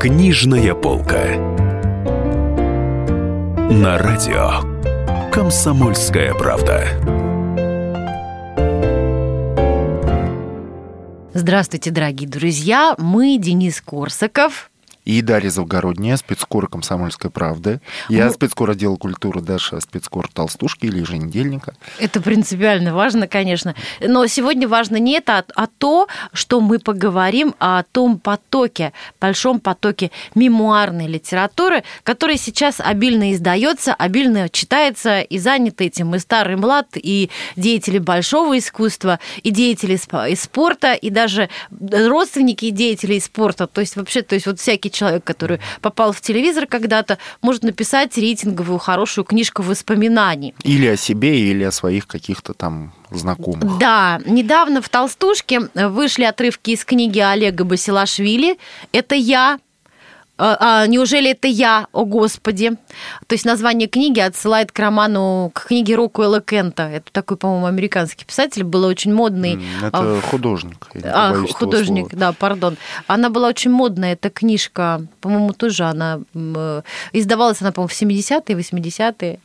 Книжная полка. На радио Комсомольская правда. Здравствуйте, дорогие друзья. Мы Денис Корсаков, и Дарья Завгородняя, спецкор «Комсомольской правды». Я ну, спецкор отдела культуры, Даша спецкор «Толстушки» или «Еженедельника». Это принципиально важно, конечно. Но сегодня важно не это, а, а то, что мы поговорим о том потоке, большом потоке мемуарной литературы, который сейчас обильно издается, обильно читается, и занят этим и старый млад, и деятели большого искусства, и деятели спорта, и даже родственники деятелей спорта. То есть вообще, то есть вот всякие человек, который попал в телевизор когда-то, может написать рейтинговую хорошую книжку воспоминаний. Или о себе, или о своих каких-то там знакомых. Да, недавно в «Толстушке» вышли отрывки из книги Олега Басилашвили «Это я», а, а, неужели это я, о господи? То есть название книги отсылает к роману, к книге Рокуэлла Кента. Это такой, по-моему, американский писатель, был очень модный. Это а, художник. А, художник, да, пардон. Она была очень модная, эта книжка, по-моему, тоже она издавалась, она, по-моему, в 70-е, 80-е.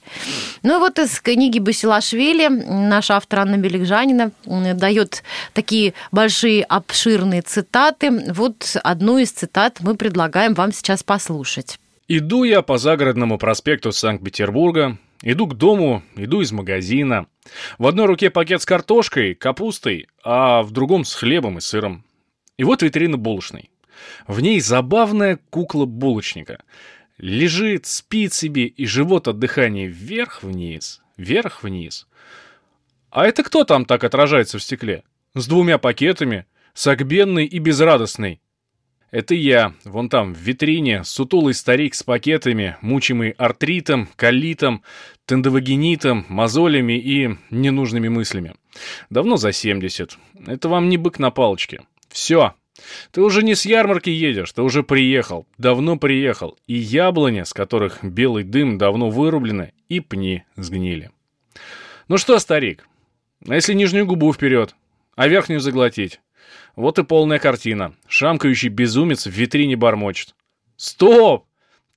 Ну и вот из книги Басилашвили наш автор Анна Беликжанина дает такие большие, обширные цитаты. Вот одну из цитат мы предлагаем вам сейчас сейчас послушать. Иду я по загородному проспекту Санкт-Петербурга, иду к дому, иду из магазина. В одной руке пакет с картошкой, капустой, а в другом с хлебом и сыром. И вот витрина булочной. В ней забавная кукла булочника. Лежит, спит себе, и живот от дыхания вверх-вниз, вверх-вниз. А это кто там так отражается в стекле? С двумя пакетами, согбенный и безрадостный. Это я, вон там, в витрине, сутулый старик с пакетами, мучимый артритом, колитом, тендовагенитом, мозолями и ненужными мыслями. Давно за 70. Это вам не бык на палочке. Все. Ты уже не с ярмарки едешь, ты уже приехал, давно приехал, и яблони, с которых белый дым давно вырублены, и пни сгнили. Ну что, старик, а если нижнюю губу вперед, а верхнюю заглотить? Вот и полная картина. Шамкающий безумец в витрине бормочет. «Стоп!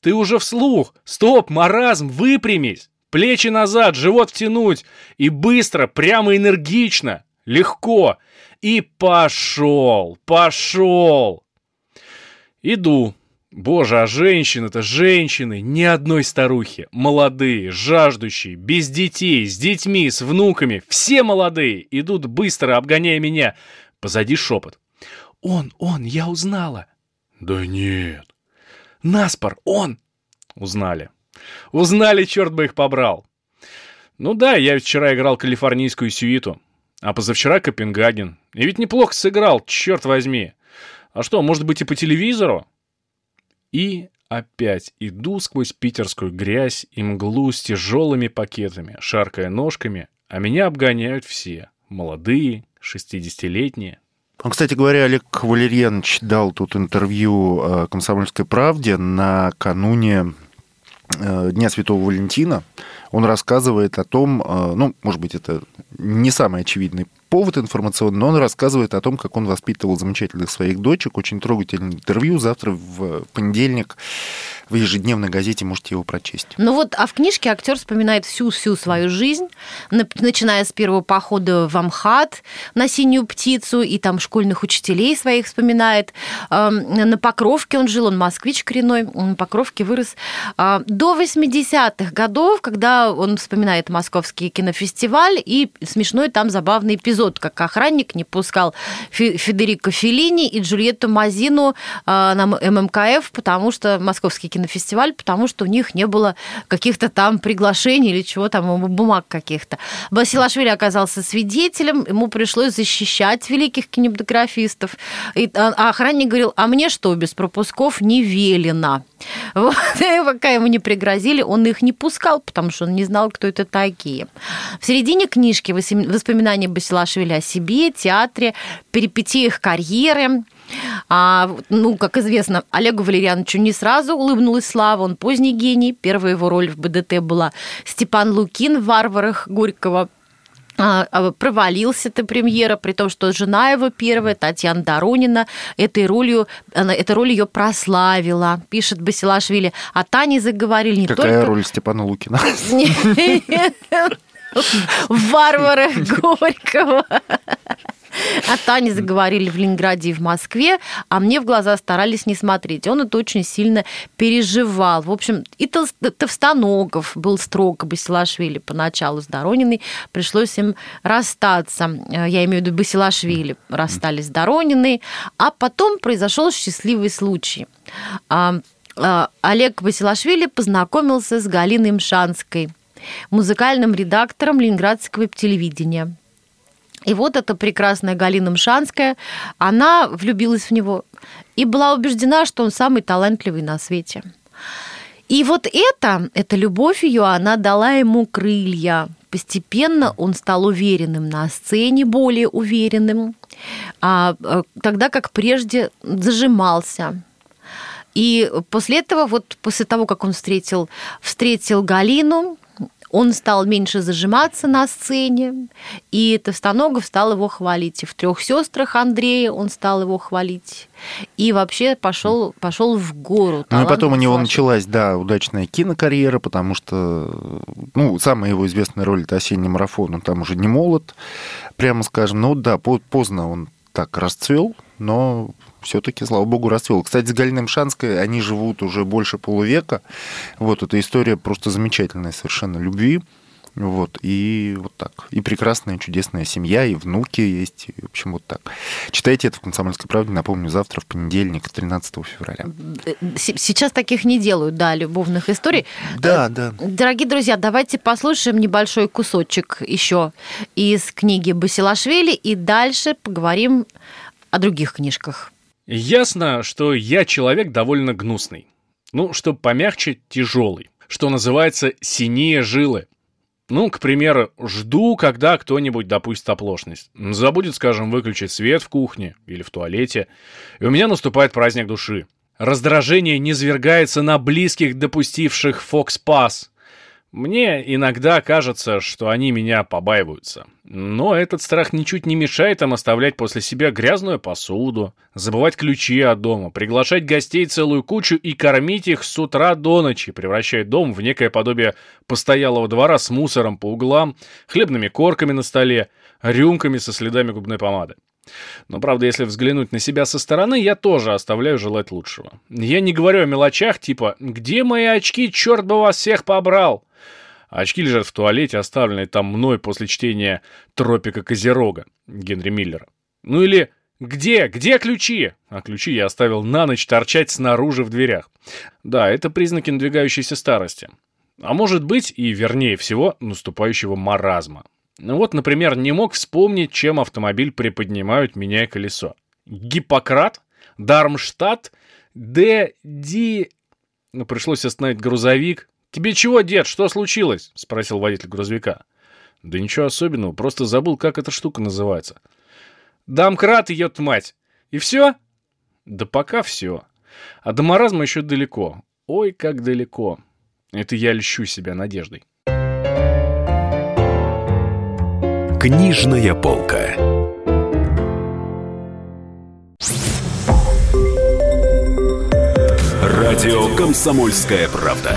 Ты уже вслух! Стоп, маразм, выпрямись! Плечи назад, живот втянуть! И быстро, прямо энергично, легко! И пошел, пошел!» Иду. Боже, а женщины-то, женщины, ни одной старухи. Молодые, жаждущие, без детей, с детьми, с внуками. Все молодые. Идут быстро, обгоняя меня. Позади шепот. «Он, он, я узнала!» «Да нет!» «Наспор, он!» «Узнали!» «Узнали, черт бы их побрал!» «Ну да, я ведь вчера играл калифорнийскую сюиту, а позавчера Копенгаген. И ведь неплохо сыграл, черт возьми! А что, может быть и по телевизору?» И опять иду сквозь питерскую грязь и мглу с тяжелыми пакетами, шаркая ножками, а меня обгоняют все. Молодые, 60-летние. Ну, кстати говоря, Олег Валерьянович дал тут интервью э, «Комсомольской правде» накануне э, Дня Святого Валентина. Он рассказывает о том, э, ну, может быть, это не самый очевидный повод информационный, но он рассказывает о том, как он воспитывал замечательных своих дочек. Очень трогательное интервью. Завтра в понедельник в ежедневной газете можете его прочесть. Ну вот, а в книжке актер вспоминает всю-всю свою жизнь, начиная с первого похода в Амхат на синюю птицу, и там школьных учителей своих вспоминает. На Покровке он жил, он москвич коренной, он на Покровке вырос. А, до 80-х годов, когда он вспоминает московский кинофестиваль, и смешной там забавный эпизод, как охранник не пускал Федерико Феллини и Джульетту Мазину а, на ММКФ, потому что московский кинофестиваль, потому что у них не было каких-то там приглашений или чего там, бумаг каких-то. Басилашвили оказался свидетелем, ему пришлось защищать великих кинематографистов. И, а, а охранник говорил, а мне что, без пропусков не велено. Вот. И пока ему не пригрозили, он их не пускал, потому что он не знал, кто это такие. В середине книжки воспоминания Басилашвили о себе, театре, перипетиях карьеры – а, ну, как известно, Олегу Валерьяновичу не сразу улыбнулась слава, он поздний гений. Первая его роль в БДТ была Степан Лукин в «Варварах» Горького. а, а, провалился эта премьера, при том, что жена его первая, Татьяна Доронина, этой ролью, она, эта роль ее прославила, пишет Басилашвили. А Тане заговорили не Какая только... роль Степана Лукина? Варвара Горького. А Тане заговорили в Ленинграде и в Москве, а мне в глаза старались не смотреть. Он это очень сильно переживал. В общем, и Товстоногов был строг Басилашвили поначалу с Дорониной. Пришлось им расстаться. Я имею в виду Басилашвили расстались с Дорониной. А потом произошел счастливый случай. А, Олег Басилашвили познакомился с Галиной Мшанской, музыкальным редактором Ленинградского телевидения. И вот эта прекрасная Галина Мшанская, она влюбилась в него и была убеждена, что он самый талантливый на свете. И вот это, эта любовь ее, она дала ему крылья. Постепенно он стал уверенным на сцене, более уверенным, а, а тогда как прежде зажимался. И после этого, вот после того, как он встретил, встретил Галину, он стал меньше зажиматься на сцене, и Товстоногов стал его хвалить. И в трех сестрах Андрея он стал его хвалить. И вообще пошел, пошел в гору. Ну и потом у него началась, да, удачная кинокарьера, потому что, ну, самая его известная роль это осенний марафон, он там уже не молод, прямо скажем. Ну да, поздно он так расцвел, но все-таки, слава богу, расцвел. Кстати, с Галиной Мшанской они живут уже больше полувека. Вот эта история просто замечательная совершенно любви. Вот, и вот так. И прекрасная, чудесная семья, и внуки есть. И, в общем, вот так. Читайте это в «Комсомольской правде», напомню, завтра, в понедельник, 13 февраля. Сейчас таких не делают, да, любовных историй. Да, э, да. Дорогие друзья, давайте послушаем небольшой кусочек еще из книги Басилашвили, и дальше поговорим о других книжках. Ясно, что я человек довольно гнусный. Ну, чтобы помягче, тяжелый. Что называется, синие жилы. Ну, к примеру, жду, когда кто-нибудь допустит оплошность. Забудет, скажем, выключить свет в кухне или в туалете. И у меня наступает праздник души. Раздражение не свергается на близких, допустивших фокс-пас. Мне иногда кажется, что они меня побаиваются. Но этот страх ничуть не мешает им оставлять после себя грязную посуду, забывать ключи от дома, приглашать гостей целую кучу и кормить их с утра до ночи, превращая дом в некое подобие постоялого двора с мусором по углам, хлебными корками на столе, рюмками со следами губной помады. Но, правда, если взглянуть на себя со стороны, я тоже оставляю желать лучшего. Я не говорю о мелочах типа «Где мои очки? Черт бы вас всех побрал!» Очки лежат в туалете, оставленные там мной после чтения «Тропика Козерога» Генри Миллера. Ну или «Где? Где ключи?» А ключи я оставил на ночь торчать снаружи в дверях. Да, это признаки надвигающейся старости. А может быть, и вернее всего, наступающего маразма. Ну вот, например, не мог вспомнить, чем автомобиль приподнимают, меняя колесо. Гиппократ? Дармштадт? Д. Ди... Ну, пришлось остановить грузовик, «Тебе чего, дед, что случилось?» — спросил водитель грузовика. «Да ничего особенного, просто забыл, как эта штука называется». «Домкрат, ее мать! И все?» «Да пока все. А до маразма еще далеко. Ой, как далеко. Это я льщу себя надеждой». Книжная полка. Радио «Комсомольская правда».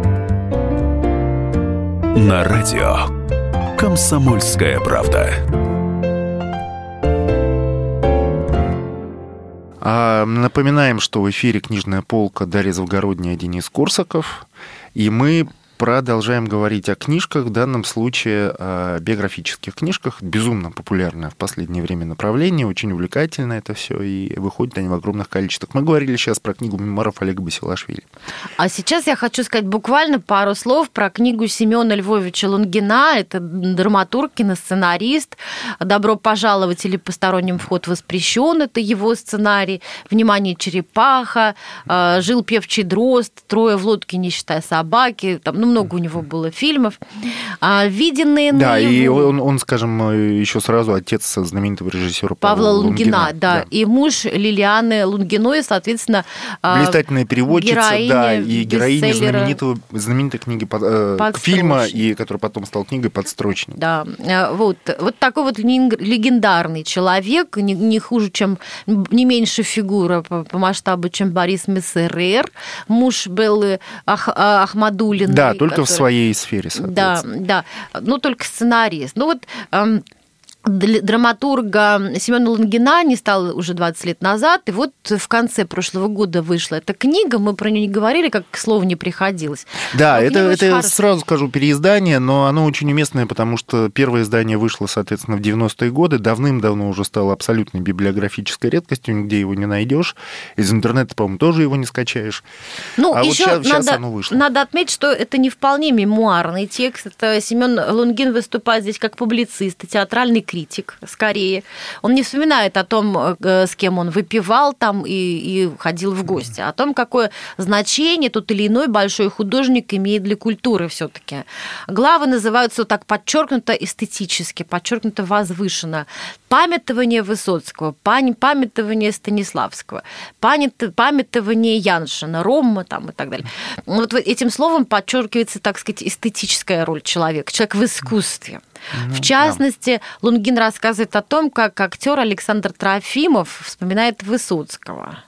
На радио «Комсомольская правда». А, напоминаем, что в эфире «Книжная полка» Дарья Завгородняя, Денис Корсаков. И мы продолжаем говорить о книжках, в данном случае о биографических книжках. Безумно популярное в последнее время направление, очень увлекательно это все, и выходят они в огромных количествах. Мы говорили сейчас про книгу мемуаров Олега Басилашвили. А сейчас я хочу сказать буквально пару слов про книгу Семена Львовича Лунгина. Это драматург, киносценарист. «Добро пожаловать» или «Посторонним вход воспрещен». Это его сценарий. «Внимание, черепаха», э, «Жил певчий дрозд», «Трое в лодке, не считая собаки». Там, ну, много у него было фильмов. А, виденные Да, наяву. и он, он, скажем, еще сразу отец знаменитого режиссера Павла, Павла Лунгина, Лунгина. да, и муж Лилианы Лунгиной, соответственно, а, Блистательная переводчица, героиня да, и героиня знаменитого, знаменитой книги э, фильма, и который потом стал книгой «Подстрочник». Да, э, вот, вот такой вот легендарный человек, не, не хуже, чем, не меньше фигура по, по масштабу, чем Борис Мессерер, муж Беллы Ах, Ахмадулиной. Да, только в который- своей сфере, Да, соответственно. да, ну только сценарист. Ну вот эм, драматурга Семена Лунгина не стало уже 20 лет назад, и вот в конце прошлого года вышла эта книга, мы про нее не говорили, как к слову не приходилось. Да, Но это, это хорошая. сразу скажу переиздание, но оно очень уместное, потому что первое издание вышло, соответственно, в 90-е годы, давным-давно уже стало абсолютной библиографической редкостью, нигде его не найдешь. Из интернета, по-моему, тоже его не скачаешь. Ну, А вот еще щас- щас надо, оно вышло. надо отметить, что это не вполне мемуарный текст. Это Семен Лунгин выступает здесь как публицист и театральный критик, скорее. Он не вспоминает о том, э, с кем он выпивал там и, и ходил в гости, а о том, какое значение тот или иной большой художник имеет для культуры все-таки. Главы называются так подчеркнуто эстетически, подчеркнуто возвышенно. Памятование Высоцкого, пам- памятование Станиславского, памят- памятование Яншина, Рома там и так далее. Вот этим словом подчеркивается, так сказать, эстетическая роль человека, человек в искусстве. в частности, Лунгин рассказывает о том, как актер Александр Трофимов вспоминает Высоцкого.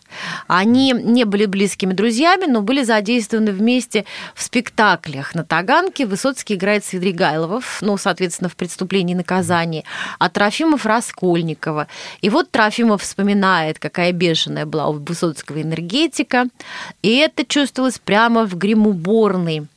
Они не были близкими друзьями, но были задействованы вместе в спектаклях. На Таганке Высоцкий играет Свидригайловов, ну, соответственно, в «Преступлении и наказании», а Трофимов – Раскольникова. И вот Трофимов вспоминает, какая бешеная была у Высоцкого энергетика, и это чувствовалось прямо в гримуборной.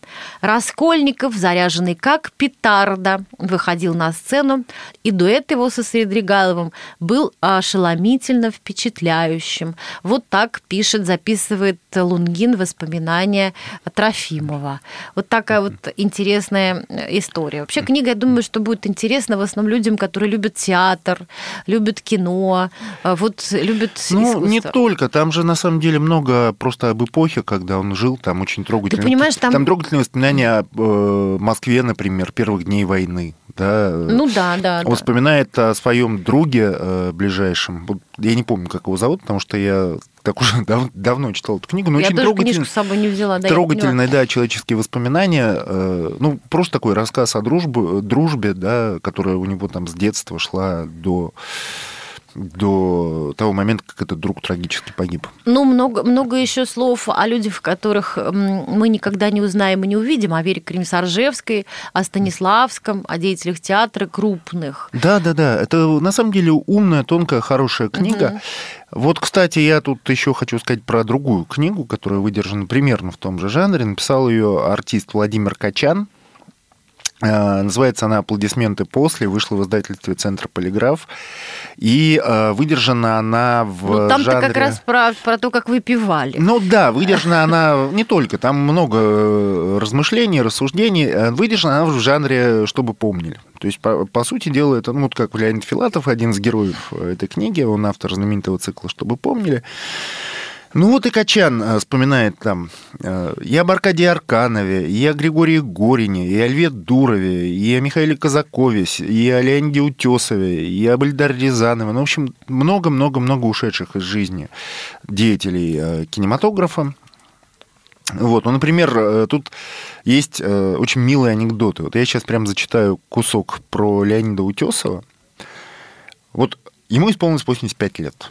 Раскольников, заряженный как петарда, выходил на сцену, и дуэт его со Средригайловым был ошеломительно впечатляющим. Вот так пишет, записывает Лунгин воспоминания Трофимова. Вот такая вот интересная история. Вообще книга, я думаю, что будет интересна в основном людям, которые любят театр, любят кино, вот любят Ну, искусство. не только. Там же, на самом деле, много просто об эпохе, когда он жил. Там очень трогательные... Ты понимаешь, там- трогательные воспоминания о э, Москве, например, первых дней войны. Да, Ну да, да. Он да. вспоминает о своем друге э, ближайшем. Я не помню, как его зовут, потому что я так уже дав- давно читал эту книгу. Но Я очень книжку с собой не взяла. Да. Трогательные, да, человеческие воспоминания. э, Ну, просто такой рассказ о дружбе, дружбе, да, которая у него там с детства шла до до того момента, как этот друг трагически погиб. Ну, много, много еще слов о людях, которых мы никогда не узнаем и не увидим, о Вере Кремсаржевской, о Станиславском, о деятелях театра крупных. Да, да, да. Это на самом деле умная, тонкая, хорошая книга. Вот, кстати, я тут еще хочу сказать про другую книгу, которая выдержана примерно в том же жанре. Написал ее артист Владимир Качан. Э, Называется она «Аплодисменты после», вышла в издательстве «Центр Полиграф». И э, выдержана она в Ну, там-то жанре... как раз про, про то, как выпивали. Ну да, выдержана она не только, там много э, размышлений, рассуждений. Выдержана она в жанре «Чтобы помнили». То есть, по, по сути дела, это, ну, вот как Леонид Филатов, один из героев этой книги, он автор знаменитого цикла «Чтобы помнили». Ну вот и Качан э, вспоминает там э, и об Аркадии Арканове, и о Григории Горине, и о Льве Дурове, и о Михаиле Казакове, и о Леониде Утесове, и об Эльдаре Рязанове. Ну, в общем, много-много-много ушедших из жизни деятелей э, кинематографа. Вот, ну, например, тут есть очень милые анекдоты. Вот я сейчас прям зачитаю кусок про Леонида Утесова. Вот ему исполнилось 85 лет.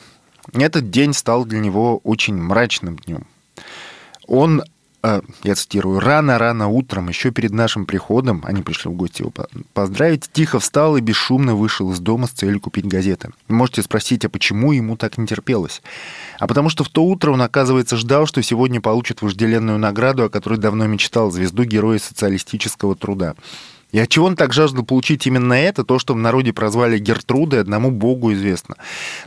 Этот день стал для него очень мрачным днем. Он а, я цитирую, «Рано-рано утром, еще перед нашим приходом, они пришли в гости его поздравить, тихо встал и бесшумно вышел из дома с целью купить газеты. Можете спросить, а почему ему так не терпелось? А потому что в то утро он, оказывается, ждал, что сегодня получит вожделенную награду, о которой давно мечтал, звезду Героя социалистического труда. И от чего он так жаждал получить именно это, то, что в народе прозвали Гертрудой, одному богу известно.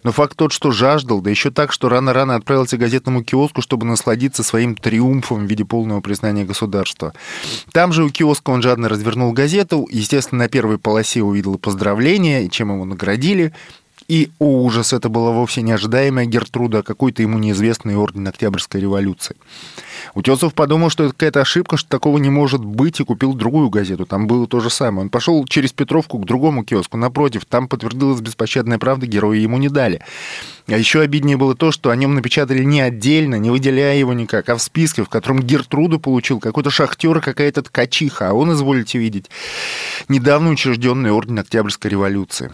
Но факт тот, что жаждал, да еще так, что рано-рано отправился к газетному киоску, чтобы насладиться своим триумфом в виде полного признания государства. Там же у киоска он жадно развернул газету, естественно, на первой полосе увидел поздравления, чем его наградили, и, о ужас, это была вовсе не ожидаемая Гертруда, а какой-то ему неизвестный орден Октябрьской революции. Утесов подумал, что это какая-то ошибка, что такого не может быть, и купил другую газету. Там было то же самое. Он пошел через Петровку к другому киоску. Напротив, там подтвердилась беспощадная правда, герои ему не дали. А еще обиднее было то, что о нем напечатали не отдельно, не выделяя его никак, а в списке, в котором Гертруду получил какой-то шахтер, какая-то ткачиха, а он, изволите видеть, недавно учрежденный орден Октябрьской революции.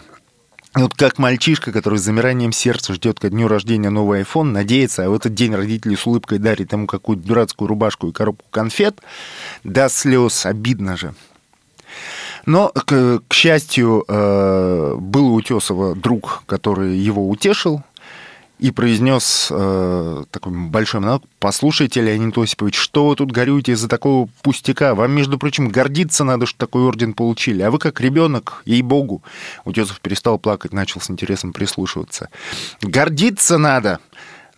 Вот как мальчишка, который с замиранием сердца ждет ко дню рождения новый iPhone, надеется, а в этот день родители с улыбкой дарят ему какую-то дурацкую рубашку и коробку конфет, до слез, обидно же. Но, к, к счастью, э, был у Утесова друг, который его утешил, и произнес э, такой большой монолог. «Послушайте, Леонид Осипович, что вы тут горюете из-за такого пустяка? Вам, между прочим, гордиться надо, что такой орден получили. А вы как ребенок, ей-богу». Утесов перестал плакать, начал с интересом прислушиваться. «Гордиться надо!»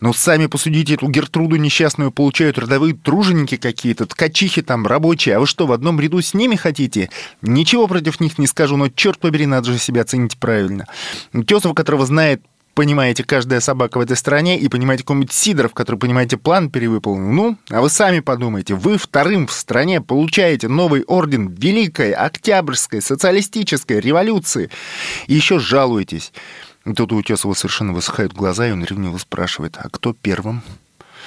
Ну, сами посудите, эту Гертруду несчастную получают рядовые труженики какие-то, ткачихи там, рабочие. А вы что, в одном ряду с ними хотите? Ничего против них не скажу, но, черт побери, надо же себя оценить правильно. Тесов, которого знает понимаете каждая собака в этой стране и понимаете какой-нибудь Сидоров, который, понимаете, план перевыполнил. Ну, а вы сами подумайте, вы вторым в стране получаете новый орден Великой Октябрьской социалистической революции и еще жалуетесь. Тут у Утесова совершенно высыхают глаза, и он ревниво спрашивает, а кто первым?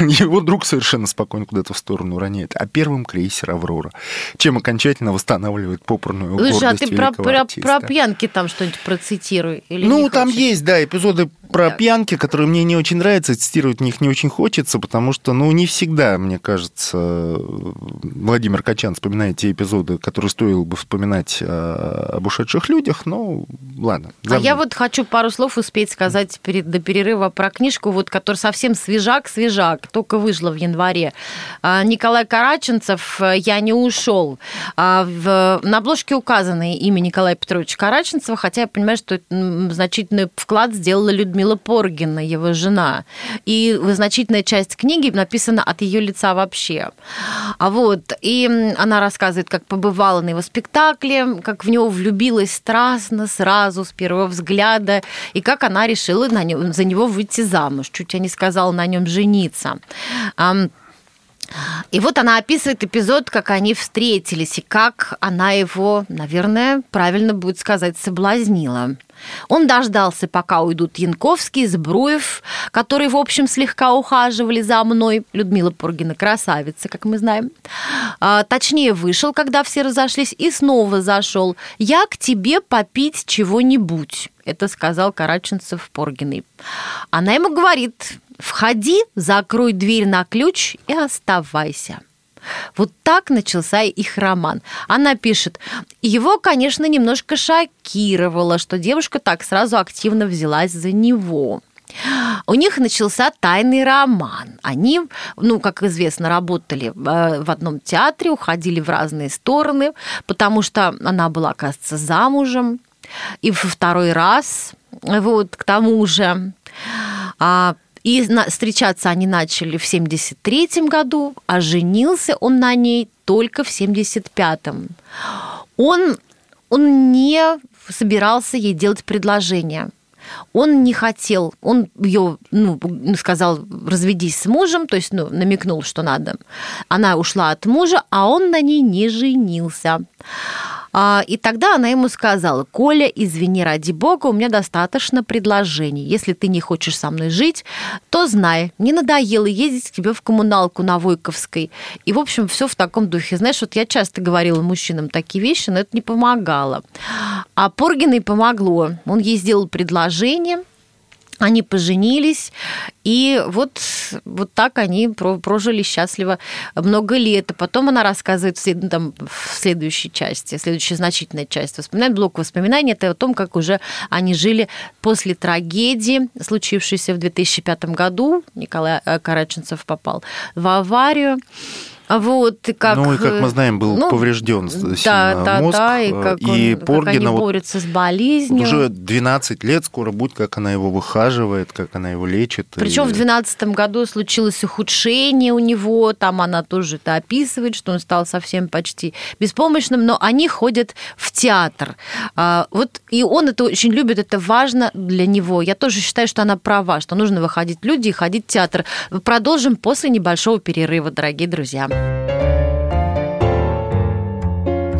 Его друг совершенно спокойно куда-то в сторону роняет. А первым крейсер «Аврора», чем окончательно восстанавливает попорную Слушай, гордость а ты про, про, про пьянки там что-нибудь процитируй? Или Ну, там хочешь? есть, да, эпизоды про Да. пьянки, которые мне не очень нравятся, цитировать них не очень хочется, потому что, ну, не всегда, мне кажется, Владимир Качан вспоминает те эпизоды, которые стоило бы вспоминать э, об ушедших людях, но ладно. А я вот хочу пару слов успеть сказать перед, до перерыва про книжку, вот, которая совсем свежак-свежак, только вышла в январе. А, Николай Караченцев э, «Я не ушел». А, На обложке указано имя Николая Петровича Караченцева, хотя я понимаю, что значительный вклад сделала Людмила Поргина, его жена. И значительная часть книги написана от ее лица вообще. А вот, и она рассказывает, как побывала на его спектакле, как в него влюбилась страстно сразу, с первого взгляда, и как она решила на нем, за него выйти замуж. Чуть я не сказала на нем жениться. И вот она описывает эпизод, как они встретились, и как она его, наверное, правильно будет сказать, соблазнила. Он дождался, пока уйдут Янковский, Збруев, которые, в общем, слегка ухаживали за мной. Людмила Пургина красавица, как мы знаем. А, точнее, вышел, когда все разошлись, и снова зашел. «Я к тебе попить чего-нибудь», это сказал Караченцев Поргиной. Она ему говорит, входи, закрой дверь на ключ и оставайся. Вот так начался их роман. Она пишет, его, конечно, немножко шокировало, что девушка так сразу активно взялась за него. У них начался тайный роман. Они, ну, как известно, работали э, в одном театре, уходили в разные стороны, потому что она была, кажется, замужем. И во второй раз, вот, к тому же. А, и встречаться они начали в 73 году, а женился он на ней только в 75-м. Он, он не собирался ей делать предложение. Он не хотел, он ее, ну, сказал, разведись с мужем, то есть, ну, намекнул, что надо. Она ушла от мужа, а он на ней не женился. А, И тогда она ему сказала, Коля, извини, ради бога, у меня достаточно предложений. Если ты не хочешь со мной жить, то знай, не надоело ездить к тебе в коммуналку на Войковской. И, в общем, все в таком духе. Знаешь, вот я часто говорила мужчинам такие вещи, но это не помогало. А Поргиной помогло. Он ей сделал предложение, Они поженились, и вот, вот так они прожили счастливо много лет. А потом она рассказывает в, там, в следующей части, следующая значительная часть воспоминаний, блок воспоминаний, это о том, как уже они жили после трагедии, случившейся в 2005 году. Николай э, Караченцев попал в аварию. Вот, и как... Ну, и как мы знаем, был ну, поврежден сильно да, мозг. Да, и как, и он, Поргина, как они вот, борются с болезнью. Уже 12 лет скоро будет, как она его выхаживает, как она его лечит. Причем и... в 2012 году случилось ухудшение у него, там она тоже это описывает, что он стал совсем почти беспомощным, но они ходят в театр. А, вот, и он это очень любит, это важно для него. Я тоже считаю, что она права, что нужно выходить люди и ходить в театр. Продолжим после небольшого перерыва, дорогие друзья.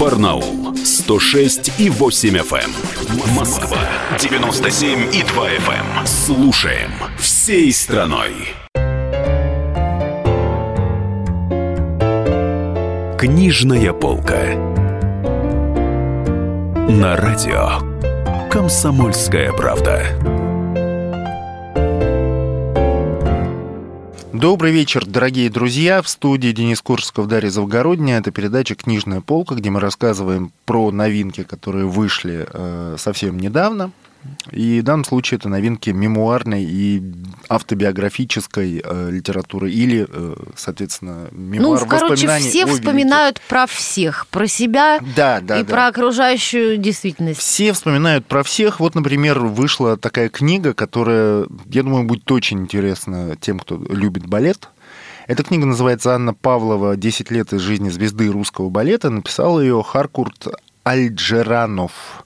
Барнаул 106 и 8 FM. Москва 97 и 2 FM. Слушаем всей страной. Книжная полка. На радио. Комсомольская правда. Добрый вечер, дорогие друзья. В студии Денис Курсков, Дарья Завгородняя. Это передача «Книжная полка», где мы рассказываем про новинки, которые вышли э, совсем недавно. И в данном случае это новинки мемуарной и автобиографической э, литературы или, э, соответственно, мемуар Ну, короче, все вспоминают великих. про всех, про себя да, да, и да. про окружающую действительность. Все вспоминают про всех. Вот, например, вышла такая книга, которая, я думаю, будет очень интересна тем, кто любит балет. Эта книга называется «Анна Павлова. 10 лет из жизни звезды русского балета». Написал ее Харкурт Альджеранов.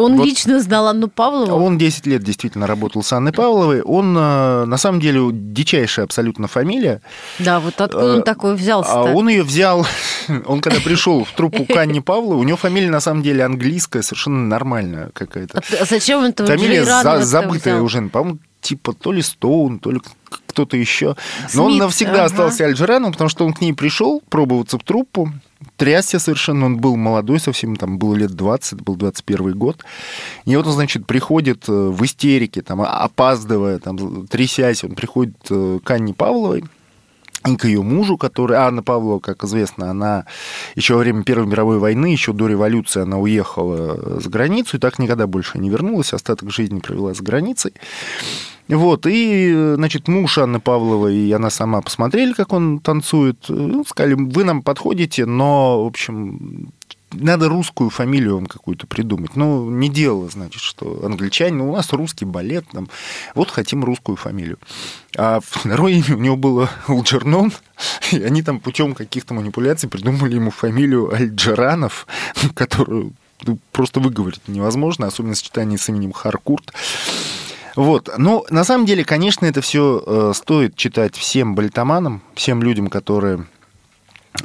Он вот лично знал Анну Павлову? Он 10 лет действительно работал с Анной Павловой. Он, э, на самом деле, дичайшая абсолютно фамилия. Да, вот откуда он э, такой взялся А он ее взял, он когда пришел в труппу к Анне Павловой, у него фамилия, на самом деле, английская, совершенно нормальная какая-то. А зачем это Фамилия за, забытая уже, по-моему, типа то ли Стоун, то ли кто-то еще. Но Смит, он навсегда ага. остался Альджераном, потому что он к ней пришел пробоваться в труппу, трясся совершенно, он был молодой совсем, там было лет 20, был 21 год. И вот он, значит, приходит э, в истерике, там, опаздывая, там, трясясь, он приходит э, к Анне Павловой, и к ее мужу, который... Анна Павлова, как известно, она еще во время Первой мировой войны, еще до революции она уехала за границу и так никогда больше не вернулась, остаток жизни провела за границей. Вот, и, значит, муж Анны Павловой и она сама посмотрели, как он танцует, сказали, вы нам подходите, но, в общем, надо русскую фамилию вам какую-то придумать. Ну, не дело, значит, что англичане, ну, у нас русский балет, там, вот хотим русскую фамилию. А второе имя у него было Алджернон, и они там путем каких-то манипуляций придумали ему фамилию Альджеранов, которую ну, просто выговорить невозможно, особенно в сочетании с именем Харкурт. Вот. Ну, на самом деле, конечно, это все э, стоит читать всем балетоманам, всем людям, которые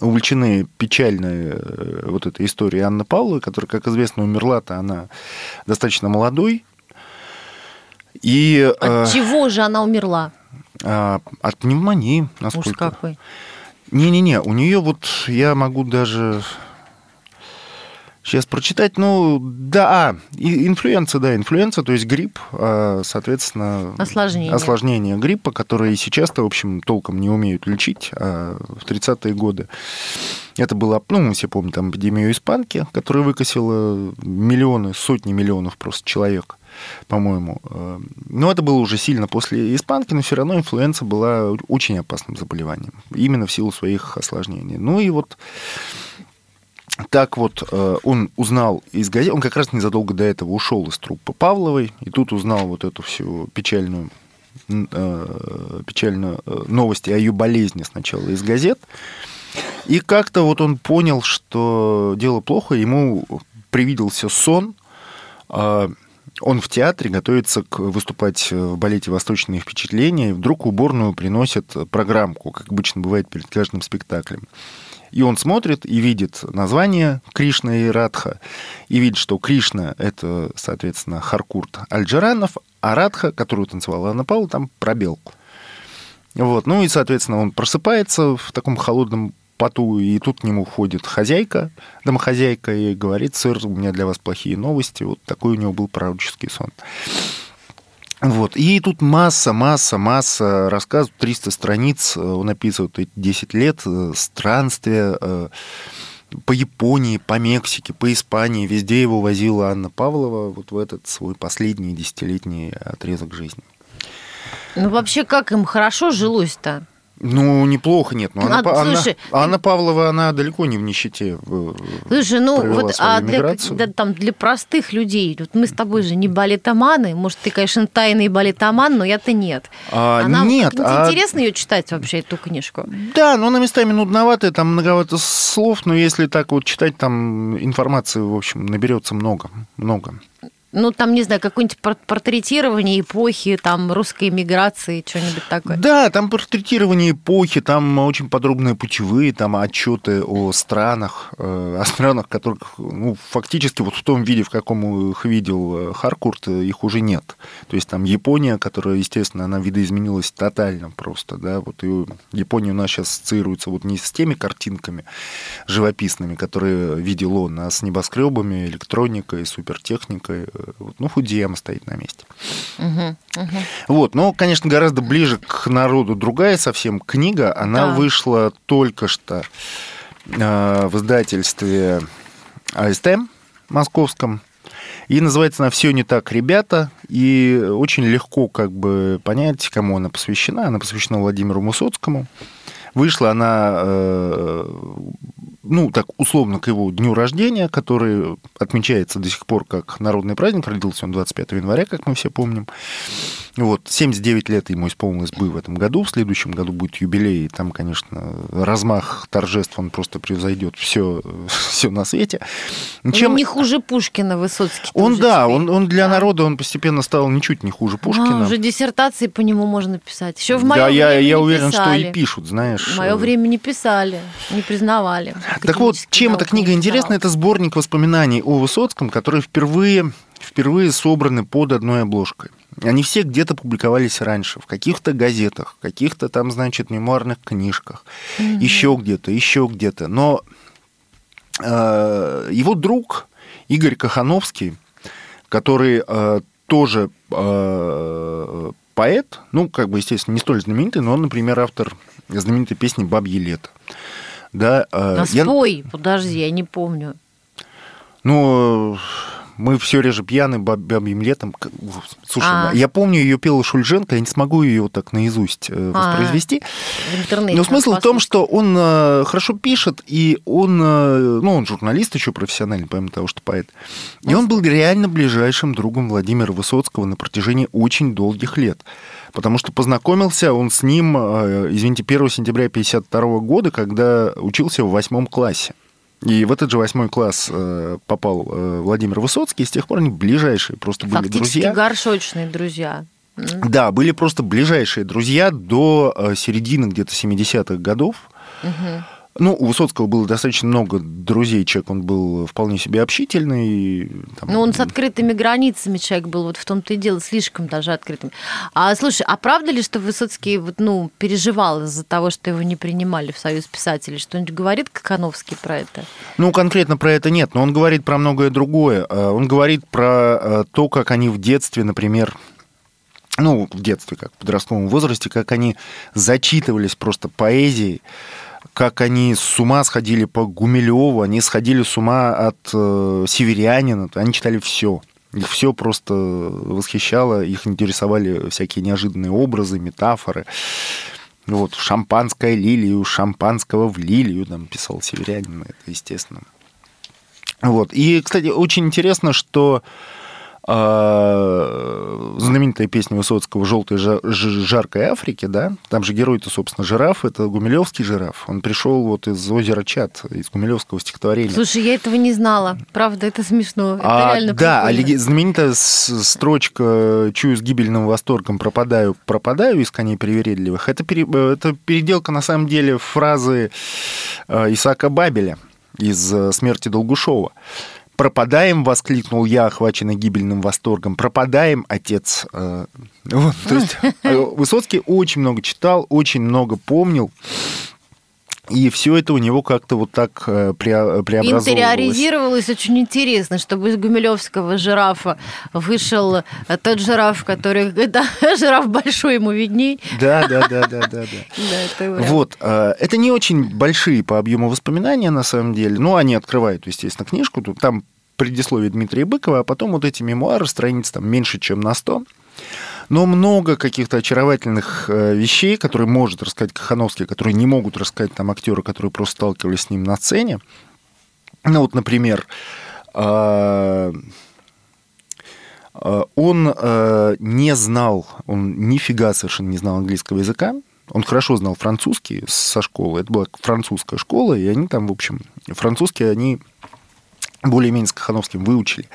увлечены печальной э, вот этой историей Анны Павловой, которая, как известно, умерла-то она достаточно И, от э, чего же она умерла? От пневмонии, насколько. Уж какой. Не-не-не, у нее вот я могу даже Сейчас прочитать, ну, да, а, инфлюенция, да, инфлюенция, то есть грипп, а, соответственно... Осложнение. Осложнение гриппа, которые сейчас-то, в общем, толком не умеют лечить, а в 30-е годы. Это было, ну, мы все помним, там, эпидемию испанки, которая выкосила миллионы, сотни миллионов просто человек по-моему. Но это было уже сильно после испанки, но все равно инфлюенция была очень опасным заболеванием, именно в силу своих осложнений. Ну и вот так вот, э, он узнал из газет, он как раз незадолго до этого ушел из труппы Павловой, и тут узнал вот эту всю печальную, э, печальную э, новости о ее болезни сначала из газет. И как-то вот он понял, что дело плохо, ему привиделся сон, он в театре готовится к, выступать в балете «Восточные впечатления», и вдруг уборную приносят программку, как обычно бывает перед каждым спектаклем. И он смотрит и видит название Кришна и Радха, и видит, что Кришна — это, соответственно, Харкурт Альджаранов, а Радха, которую танцевала Анна Павлова, там пробел. Вот. Ну и, соответственно, он просыпается в таком холодном поту, и тут к нему ходит хозяйка, домохозяйка, и говорит, сэр, у меня для вас плохие новости. Вот такой у него был пророческий сон. Вот. И тут масса, масса, масса рассказов, 300 страниц, он описывает эти 10 лет э, странствия э, по Японии, по Мексике, по Испании. Везде его возила Анна Павлова вот в этот свой последний десятилетний отрезок жизни. Ну, вообще, как им хорошо жилось-то? Ну, неплохо, нет. Но а, Анна, слушай, Анна, Анна Павлова, она далеко не в нищете Слушай, ну вот а для, да, там, для простых людей, вот мы с тобой же не балетоманы, может, ты, конечно, тайный балетоман, но я-то нет. А, а нам нет. А... интересно ее читать вообще, эту книжку? Да, но она местами нудноватая, там многовато слов, но если так вот читать, там информации, в общем, наберется много, много ну, там, не знаю, какое-нибудь портретирование эпохи, там, русской миграции, что-нибудь такое. Да, там портретирование эпохи, там очень подробные путевые, там отчеты о странах, э, о странах, которых, ну, фактически вот в том виде, в каком их видел э, Харкурт, их уже нет. То есть там Япония, которая, естественно, она видоизменилась тотально просто, да, вот и Япония у нас сейчас ассоциируется вот не с теми картинками живописными, которые видел он, а с небоскребами, электроникой, супертехникой, ну, Фудзияма стоит на месте. Угу, угу. Вот, но, конечно, гораздо ближе к народу другая совсем книга. Она да. вышла только что э, в издательстве АСТ московском. И называется она «Все не так, ребята». И очень легко как бы понять, кому она посвящена. Она посвящена Владимиру Мусоцкому. Вышла она, э, ну, так условно, к его дню рождения, который отмечается до сих пор как народный праздник. Родился он 25 января, как мы все помним. Вот, 79 лет ему исполнилось бы в этом году, в следующем году будет юбилей, и там, конечно, размах торжеств, он просто превзойдет все, все на свете. Чем... Он не хуже Пушкина, Высоцкий. Он, да, он, он для да. народа, он постепенно стал ничуть не хуже Пушкина. А, уже диссертации по нему можно писать. Еще в мое да, время я, я уверен, писали. что и пишут, знаешь. В мое время не писали, не признавали. Так вот, чем эта книга интересна, это сборник воспоминаний о Высоцком, который впервые, впервые собраны под одной обложкой. Они все где-то публиковались раньше, в каких-то газетах, в каких-то там, значит, мемуарных книжках, mm-hmm. еще где-то, еще где-то. Но э, его друг Игорь Кахановский, который э, тоже э, поэт, ну, как бы, естественно, не столь знаменитый, но он, например, автор знаменитой песни «Бабье лето». Да, э, а я... спой, подожди, я не помню. Ну, мы все реже пьяны бабьим летом. Слушай, а. я помню, ее пела Шульженко, я не смогу ее так наизусть э, а. воспроизвести. В Но смысл в том, что он э, хорошо пишет, и он, э, ну, он журналист еще профессиональный, помимо того, что поэт. И он был реально ближайшим другом Владимира Высоцкого на протяжении очень долгих лет. Потому что познакомился он с ним, извините, 1 сентября 1952 года, когда учился в восьмом классе. И в этот же восьмой класс э, попал э, Владимир Высоцкий, и с тех пор они ближайшие просто были Фактически друзья. горшочные друзья. Да, были просто ближайшие друзья до э, середины где-то 70-х годов. Угу. Ну, у Высоцкого было достаточно много друзей, человек он был вполне себе общительный. Там... Ну, он с открытыми границами человек был, вот в том-то и дело, слишком даже открытым. А слушай, а правда ли, что Высоцкий вот, ну, переживал из-за того, что его не принимали в Союз писателей? Что-нибудь говорит Кахановский про это? Ну, конкретно про это нет, но он говорит про многое другое. А, он говорит про э, то, как они в детстве, например, ну, в детстве, как в подростковом возрасте, как они зачитывались просто поэзией, как они с ума сходили по Гумилеву, они сходили с ума от э, Северянина, они читали все. Их все просто восхищало, их интересовали всякие неожиданные образы, метафоры. Вот, шампанское лилию, шампанского в лилию, там писал Северянин, это естественно. Вот. И, кстати, очень интересно, что знаменитая песня Высоцкого «Желтой жаркой Африки», да, там же герой-то, собственно, жираф, это гумилевский жираф. Он пришел вот из озера Чат, из гумилевского стихотворения. Слушай, я этого не знала. Правда, это смешно. Это а, реально Да, прикольно. а знаменитая строчка «Чую с гибельным восторгом, пропадаю, пропадаю из коней привередливых» это, пере, это переделка, на самом деле, фразы э, Исаака Бабеля из э, «Смерти Долгушова». «Пропадаем!» — воскликнул я, охваченный гибельным восторгом. «Пропадаем, отец!» э, вот, То есть Высоцкий очень много читал, очень много помнил. И все это у него как-то вот так э, преобразовывалось. Интериоризировалось очень интересно, чтобы из гумилевского жирафа вышел тот жираф, который... Да, жираф большой, ему видней. Да, да, да, да, да. да. Вот. Э, это не очень большие по объему воспоминания, на самом деле. Ну, они открывают, естественно, книжку. Там предисловие Дмитрия Быкова, а потом вот эти мемуары, страниц там меньше, чем на 100 но много каких-то очаровательных э, вещей, которые может рассказать Кахановский, которые не могут рассказать там актеры, которые просто сталкивались с ним на сцене. Ну вот, например, а, а, он э, не знал, он нифига совершенно не знал английского языка, он хорошо знал французский со школы, это была французская школа, и они там, в общем, французский они более-менее с Кахановским выучили.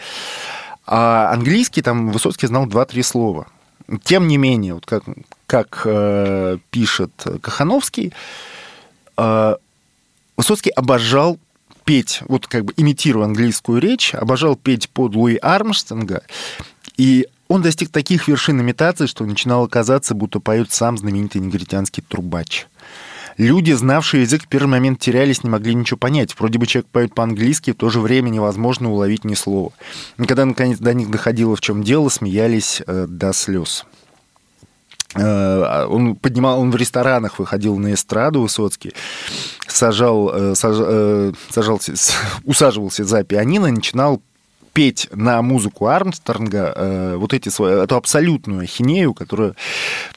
А английский там Высоцкий знал 2-3 слова – тем не менее, вот как, как э, пишет Кахановский, э, Высоцкий обожал петь, вот как бы имитируя английскую речь, обожал петь под Луи Армстронга, и он достиг таких вершин имитации, что начинало казаться, будто поет сам знаменитый негритянский трубач. Люди, знавшие язык, в первый момент терялись, не могли ничего понять. Вроде бы человек поет по-английски, в то же время невозможно уловить ни слова. И когда, наконец, до них доходило, в чем дело, смеялись э, до слез. Э, он поднимал, он в ресторанах выходил на эстраду Высоцкий, сажал, э, саж, э, усаживался за пианино, начинал петь на музыку Армстронга э, вот эти свои, эту абсолютную ахинею, которая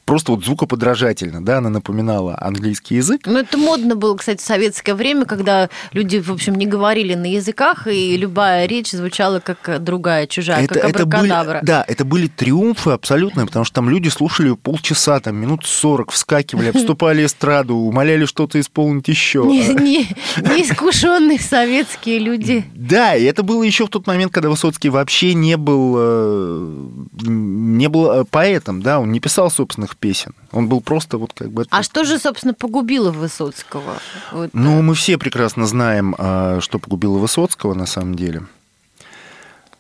просто вот звукоподражательно, да, она напоминала английский язык. Ну, это модно было, кстати, в советское время, когда люди, в общем, не говорили на языках, и любая речь звучала как другая, чужая, это, как это были, Да, это были триумфы абсолютные, потому что там люди слушали полчаса, там минут сорок, вскакивали, обступали эстраду, умоляли что-то исполнить еще. Неискушенные советские люди. Да, и это было еще в тот момент, когда Высоцкий вообще не был, э, не был э, поэтом, да, он не писал собственных песен. Он был просто вот как бы... А что же, собственно, погубило Высоцкого? Вот. Ну, мы все прекрасно знаем, а, что погубило Высоцкого на самом деле.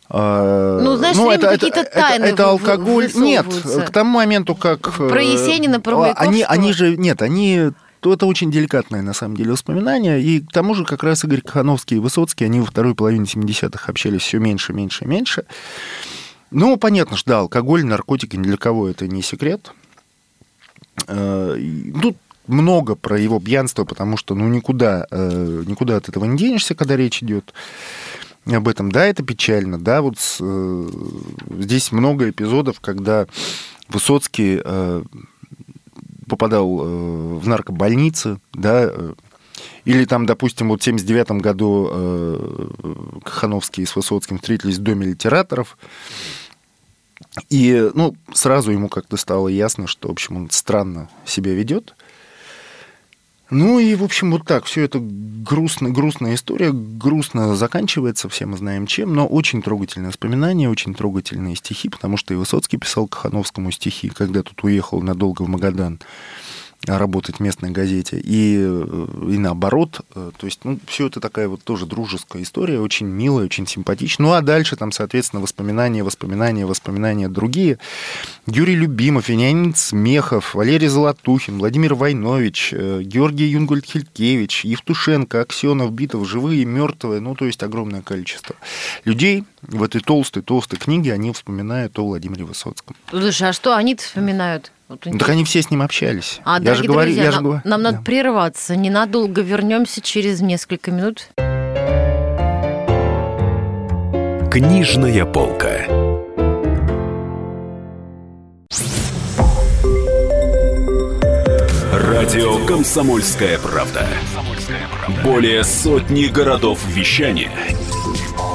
А, ну, знаешь, ну, это, какие-то тайны это, это алкоголь. Нет, к тому моменту, как... Про э, Есенина, про Маяковского. Они, они же... Нет, они то это очень деликатное, на самом деле, воспоминание. И к тому же как раз Игорь Кахановский и Высоцкий, они во второй половине 70-х общались все меньше, меньше, меньше. Ну, понятно, что да, алкоголь, наркотики, ни для кого это не секрет. Тут много про его пьянство, потому что ну, никуда, э, никуда от этого не денешься, когда речь идет об этом. Да, это печально, да, вот э, здесь много эпизодов, когда Высоцкий попадал в наркобольницы, да, или там, допустим, вот в 79 году Кахановский с Высоцким встретились в Доме литераторов, и, ну, сразу ему как-то стало ясно, что, в общем, он странно себя ведет. Ну и, в общем, вот так. Все это грустно, грустная история, грустно заканчивается, все мы знаем чем, но очень трогательное воспоминание, очень трогательные стихи, потому что и Высоцкий писал Кахановскому стихи, когда тут уехал надолго в Магадан работать в местной газете, и, и наоборот. Э, то есть, ну, все это такая вот тоже дружеская история, очень милая, очень симпатичная. Ну, а дальше там, соответственно, воспоминания, воспоминания, воспоминания другие. Юрий Любимов, Вениамин Смехов, Валерий Золотухин, Владимир Войнович, э, Георгий Юнгольд-Хилькевич, Евтушенко, Аксенов, Битов, живые, мертвые, ну, то есть огромное количество людей в этой толстой-толстой книге, они вспоминают о Владимире Высоцком. Слушай, а что они-то вспоминают? Вот так они все с ним общались. А, я же говорю, друзья, я нам, же... нам да. надо прерваться. Ненадолго вернемся через несколько минут. Книжная полка. Радио Комсомольская правда". Более сотни городов вещания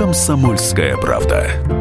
Комсомольская правда.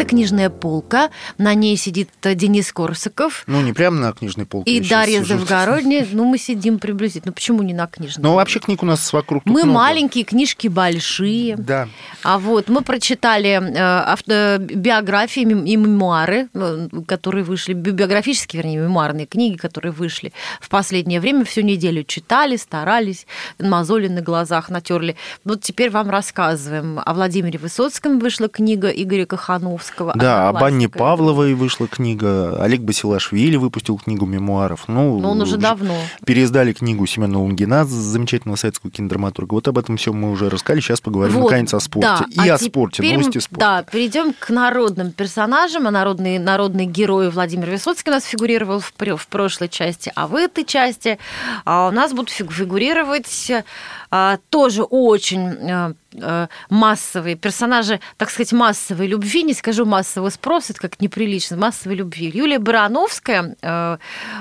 Это книжная полка. На ней сидит Денис Корсаков. Ну, не прямо на книжной полке. И Дарья. Завгородняя. Ну, мы сидим приблизительно. Ну, почему не на книжной? Ну, вообще книг у нас вокруг мы много. маленькие, книжки большие. Да. А вот мы прочитали э, авто- биографии и мемуары, э, которые вышли, би- биографические, вернее, мемуарные книги, которые вышли в последнее время, всю неделю читали, старались, мозоли на глазах натерли. Вот теперь вам рассказываем. О Владимире Высоцком вышла книга Игоря Кахановского. Да, об Анне Одноклассника. Павловой вышла книга, Олег Басилашвили выпустил книгу мемуаров. Ну, Но он уже давно. Переиздали книгу Семена Лунгина, замечательного советского кинодраматурга. Вот об этом все мы уже рассказали. Сейчас поговорим, Вот, наконец, о спорте. да. И А о спорте, новости спорта. Да, перейдем к народным персонажам. А народный, народный герой Владимир Высоцкий у нас фигурировал в, в прошлой части, а в этой части а, у нас будут фиг- фигурировать а, тоже очень а, массовые персонажи, так сказать, массовой любви, не скажу массового спроса, это как неприлично, массовой любви. Юлия Барановская а,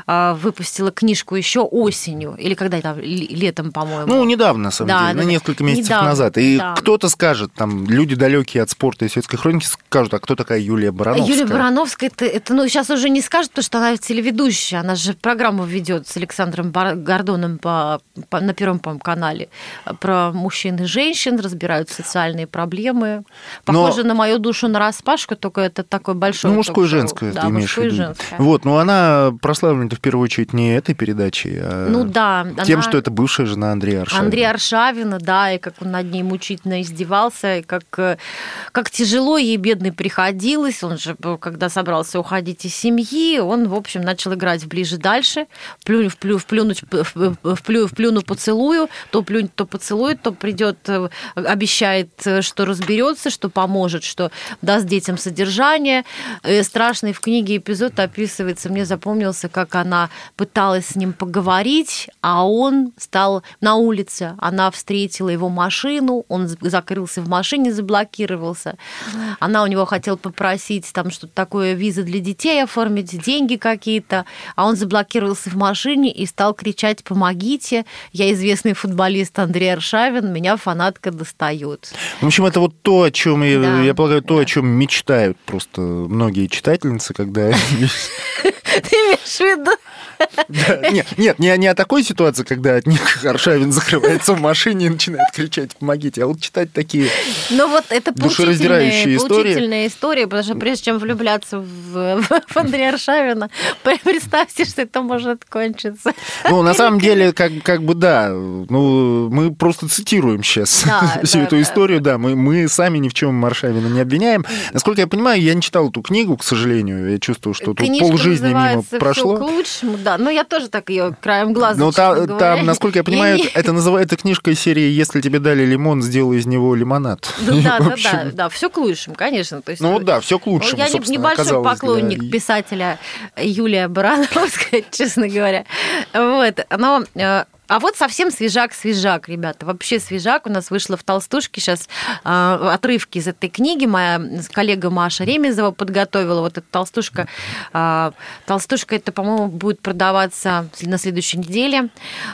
а, выпустила книжку еще осенью, или когда там, летом, по-моему. Ну, недавно, на самом Да, деле, да, на да. несколько месяцев Недавно, назад. И да. кто-то скажет, там, люди далекие от спорта и светской хроники скажут, а кто такая Юлия Барановская? Юлия Барановская, это, это, ну, сейчас уже не скажет, потому что она телеведущая, она же программу ведет с Александром Гордоном по, по- на Первом, по канале про мужчин и женщин, разбирают социальные проблемы. Но- Похоже на мою душу на распашку, только это такой большой Ну, мужское и женское, да, ты имеешь в виду. женское. Вот, но она прославлена в первую очередь не этой передачей, а Ну да, тем, она- что это бывшая жена Андрея Аршавина. Андрея Аршавина, да, и как он над ней мучительно издевался, и как, э, как тяжело ей, бедной, приходилось. Он же, когда собрался уходить из семьи, он, в общем, начал играть в ближе-дальше, плюнь, вплю, вплюнуть, вплю, вплюну поцелую, то плюнь, то поцелует, то придет, э, обещает, э, что разберется, что поможет, что даст детям содержание. Э, Страшный в книге эпизод описывается, мне запомнился, как она пыталась с ним поговорить, а он стал на улице. Она встретила его машину, он закрылся в машине, заблокировался. Она у него хотела попросить там что-то такое, визы для детей оформить, деньги какие-то, а он заблокировался в машине и стал кричать «помогите, я известный футболист Андрей Аршавин, меня фанатка достает». В общем, это вот то, о чем, я, Да, я полагаю, то, да. о чем мечтают просто многие читательницы, когда... Ты имеешь в виду? Да, Нет, нет, не не о такой ситуации, когда от них Аршавин закрывается в машине и начинает кричать «помогите», а вот читать такие... Ну вот это Душераздирающая поучительная, история. поучительная история, потому что прежде чем влюбляться в, в Андрея Аршавина, представьте, что это может кончиться. Ну, на самом деле, как, как бы да, ну, мы просто цитируем сейчас Да, всю да, эту да. историю, да, мы, мы сами ни в чем Маршавина не обвиняем. Насколько я понимаю, я не читал эту книгу, к сожалению, я чувствую, что тут полжизни мимо называется «Всё прошло. к лучшему, да. Но я тоже так ее краем глаза, Ну, там, говоря. там, насколько я понимаю, не- это называется книжка из серии «Если тебе дали лимон, сделай из него лимонад». Ну, Да, В да, общем, да, да, все к лучшему, конечно. То есть, Ну да, все к Ну, лучшему, Я небольшой поклонник для- писателя Юлия Барановская, честно говоря. Вот, но... э, А вот совсем свежак-свежак, ребята. Вообще свежак. У нас вышло в «Толстушке» сейчас отрывки из этой книги. Моя коллега Маша Ремезова подготовила вот эту «Толстушка». А, «Толстушка» это, по-моему, будет продаваться на следующей неделе. И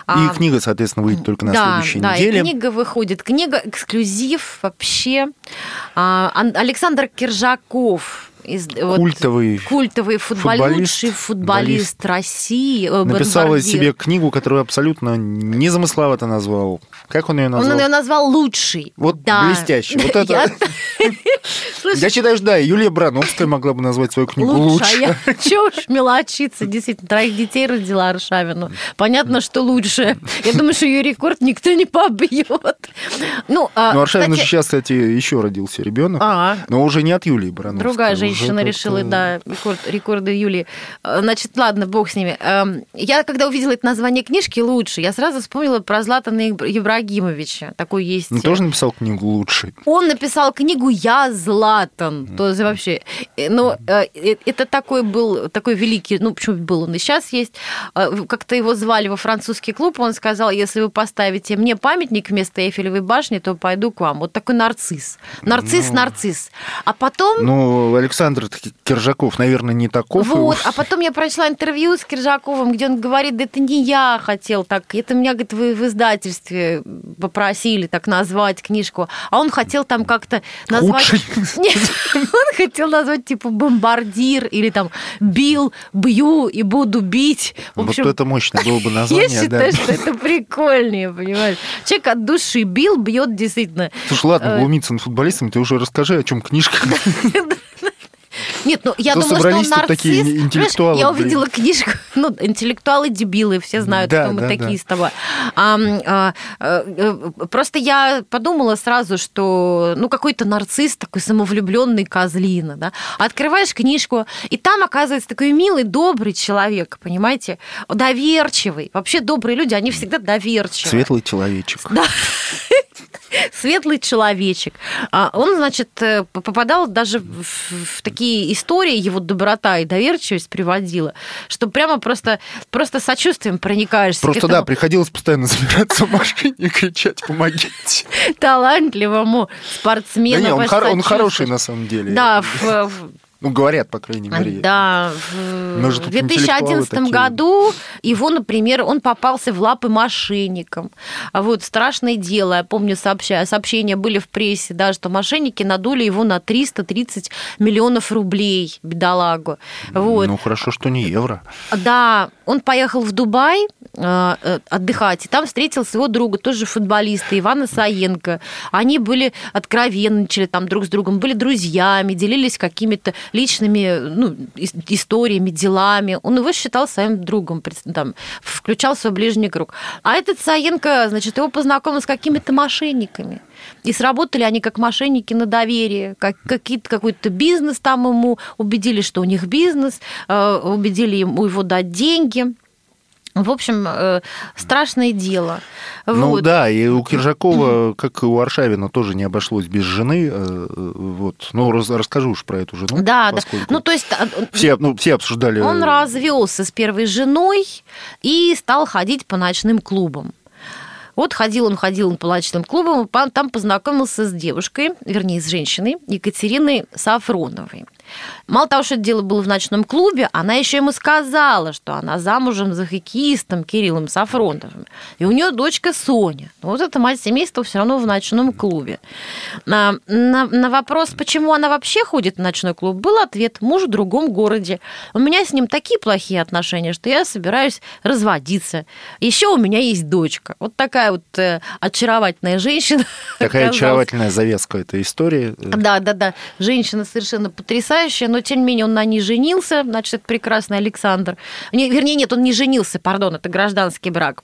А, книга, соответственно, выйдет только на да, следующей да, неделе. и книга выходит. Книга эксклюзив вообще. А, Ан- Александр Киржаков. Из, вот, Культовый культовый футболист, футболист, лучший футболист России. э, бомбардир. себе книгу, которую абсолютно незамысловато назвал. Как он ее назвал? Он ее назвал лучший. Вот Да. блестяще. Вот это... Я- считаю, что да, Юлия Брановская могла бы назвать свою книгу лучше. А чего уж мелочиться, действительно, троих детей родила Аршавину. Понятно, что лучше. Я думаю, что ее рекорд никто не побьет. Ну, а, Ну, Аршавин кстати, же сейчас, кстати, еще родился ребенок, А, но уже не от Юлии Брановской. Другая уже женщина решила, да, рекорд, рекорды Юлии. Э, Значит, ладно, бог с ними. Эм, Я, когда увидела это название книжки «Лучше», я сразу вспомнила про Златана Иб- Ибрагимовича. Такой есть. Он тоже написал книгу лучший. Он написал книгу «Я Златан». То есть вообще, э, ну, э, э, это такой был, такой великий, ну, почему был он и сейчас есть. Э, Как-то его звали во французский клуб, он сказал, если вы поставите мне памятник вместо Эйфелевой башни, то пойду к вам. Вот такой нарцисс. Нарцисс, нарцисс. А потом... Ну, Александр Киржаков, наверное, не таков. Вот, а потом я прочла интервью с Киржаковым, где он говорит, да это не я хотел так, это меня, говорит, вы в издательстве попросили так назвать книжку, а он хотел там как-то назвать... Худший. Нет, он хотел назвать типа бомбардир или там бил, бью и буду бить. В Вот общем, это мощное было бы я название, да. считаю, что это прикольнее, понимаешь? Человек от души бил, бьет действительно. Слушай, ладно, Э, глумиться над футболистами, ты уже расскажи, о чем книжка. Нет, ну я думала, что он нарцисс. такие интеллектуалы, Я увидела книжку, ну, интеллектуалы дебилы, все знают, Да, кто мы да, такие да. с тобой. А, э, э, просто я подумала сразу, что ну какой-то нарцисс, такой самовлюбленный козлина, да. Открываешь книжку, и там оказывается такой милый, добрый человек, понимаете, доверчивый. Вообще добрые люди, они всегда доверчивые. Светлый человечек. светлый человечек. А Он, значит, э, попадал даже в, такие истории, его доброта и доверчивость приводила, что прямо просто, просто сочувствием проникаешься Просто да, приходилось постоянно собираться в машине и кричать «помогите». талантливому спортсмену. Да не, он, хор- он хороший на самом деле. Да, в, в- Ну, говорят, по крайней мере. Да, в Мы же тут 2011 интеллектуалы году его, например, он попался в лапы мошенникам. А Вот страшное дело, я помню, сообща- сообщения были в прессе, да, что мошенники надули его на 330 миллионов рублей, бедолагу. Вот. Ну, хорошо, что не евро. Да, он поехал в Дубай э, э, отдыхать, и там встретил своего друга, тоже футболиста, Ивана Саенко. Они были откровенничали там друг с другом, были друзьями, делились какими-то личными ну, ис- историями, делами. Он его считал своим другом, там, включал свой ближний круг. А этот Саенко, значит, его познакомил с какими-то мошенниками. И сработали они как мошенники на доверие, как, какие-то, какой-то бизнес там ему убедили, что у них бизнес, э, убедили ему его дать деньги. В общем, э, страшное дело. Ну Вот. да, и у Киржакова, как и у Аршавина, тоже не обошлось без жены. э, Вот. Ну, раз- расскажу уж про эту жену. Да, да. Ну, то есть а, Все, ну, все обсуждали... он развелся с первой женой и стал ходить по ночным клубам. Вот ходил он, ходил он по ночным клубам, там познакомился с девушкой, вернее, с женщиной, Екатериной Сафроновой. Мало того, что это дело было в ночном клубе, она еще ему сказала, что она замужем за хоккеистом Кириллом Сафроновым. И у нее дочка Соня. Ну, Вот эта мать семейства все равно в ночном клубе. На, на- на вопрос, почему она вообще ходит в ночной клуб, был ответ «муж в другом городе». У меня с ним такие плохие отношения, что я собираюсь разводиться. Еще у меня есть дочка. Вот такая вот э, очаровательная женщина. Такая оказалась. очаровательная завеска этой истории. Э, Да, да, да. Женщина совершенно потрясающая, но тем не менее он на ней женился, значит, это прекрасный Александр. Не, вернее, нет, он не женился, пардон, это гражданский брак,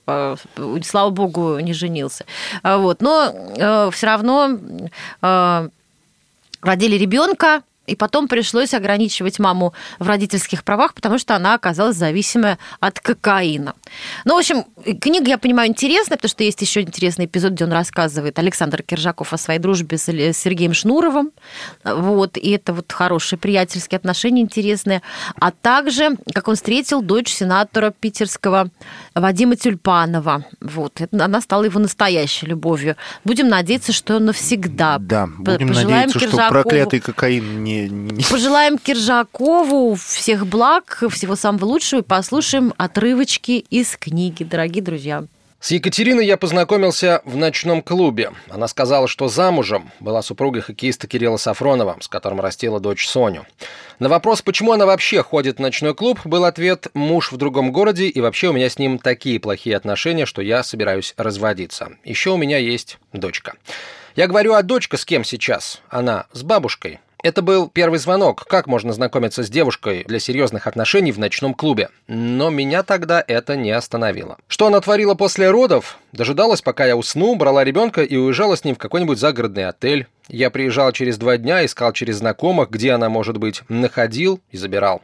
слава богу, не женился. А Вот, но все равно э, родили ребенка, и потом пришлось ограничивать маму в родительских правах, потому что она оказалась зависимая от кокаина. Ну, в общем, книга, я понимаю, интересная, потому что есть еще интересный эпизод, где он рассказывает Александр Киржаков о своей дружбе с Сергеем Шнуровым. Вот, и это вот хорошие приятельские отношения интересные. А также, как он встретил дочь сенатора питерского Вадима Тюльпанова. Вот, это- она стала его настоящей любовью. Будем надеяться, что навсегда. Да, будем пожелаем надеяться, что Киржакову- проклятый кокаин не... не- Пожелаем Киржакову всех благ, всего самого лучшего и послушаем отрывочки из книги, дорогие друзья. С Екатериной я познакомился в ночном клубе. Она сказала, что замужем была супруга хоккеиста Кирилла Сафронова, с которым растила дочь Соню. На вопрос, почему она вообще ходит в ночной клуб, был ответ «муж в другом городе, и вообще у меня с ним такие плохие отношения, что я собираюсь разводиться. Еще у меня есть дочка». Я говорю, а дочка с кем сейчас? Она с бабушкой. Это был первый звонок. Как можно знакомиться с девушкой для серьезных отношений в ночном клубе? Но меня тогда это не остановило. Что она творила после родов? Дожидалась, пока я усну, брала ребенка и уезжала с ним в какой-нибудь загородный отель Я приезжал через два дня, искал через знакомых, где она может быть, находил и забирал.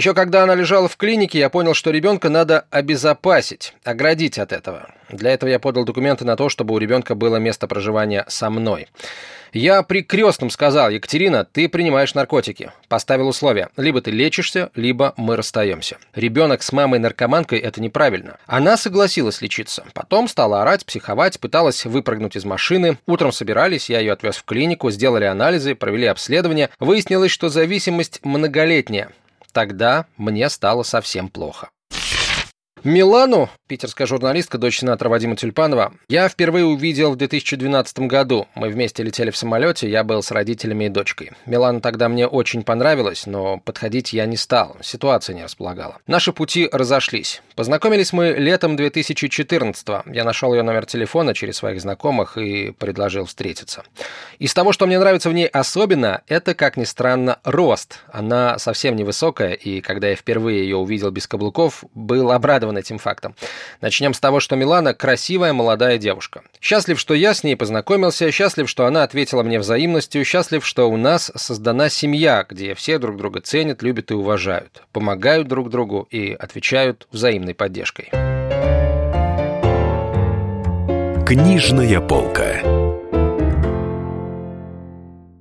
Еще когда она лежала в клинике, я понял, что ребенка надо обезопасить, оградить от этого. Для этого я подал документы на то, чтобы у ребенка было место проживания со мной. Я при крестном сказал, Екатерина, ты принимаешь наркотики. Поставил условия. Либо ты лечишься, либо мы расстаемся. Ребенок с мамой-наркоманкой – это неправильно. Она согласилась лечиться. Потом стала орать, психовать, пыталась выпрыгнуть из машины. Утром собирались, я ее отвез в клинику, сделали анализы, провели обследование. Выяснилось, что зависимость многолетняя. Тогда мне стало совсем плохо. Милану, питерская журналистка, дочь сенатора Вадима Тюльпанова, я впервые увидел в 2012 году. Мы вместе летели в самолете, я был с родителями и дочкой. Милана тогда мне очень понравилась, но подходить я не стал, ситуация не располагала. Наши пути разошлись. Познакомились мы летом 2014 -го. Я нашел ее номер телефона через своих знакомых и предложил встретиться. Из того, что мне нравится в ней особенно, это, как ни странно, рост. Она совсем невысокая, и когда я впервые ее увидел без каблуков, был обрадован шокирован этим фактом. Начнем с того, что Милана красивая молодая девушка. Счастлив, что я с ней познакомился, счастлив, что она ответила мне взаимностью, счастлив, что у нас создана семья, где все друг друга ценят, любят и уважают, помогают друг другу и отвечают взаимной поддержкой. Книжная полка.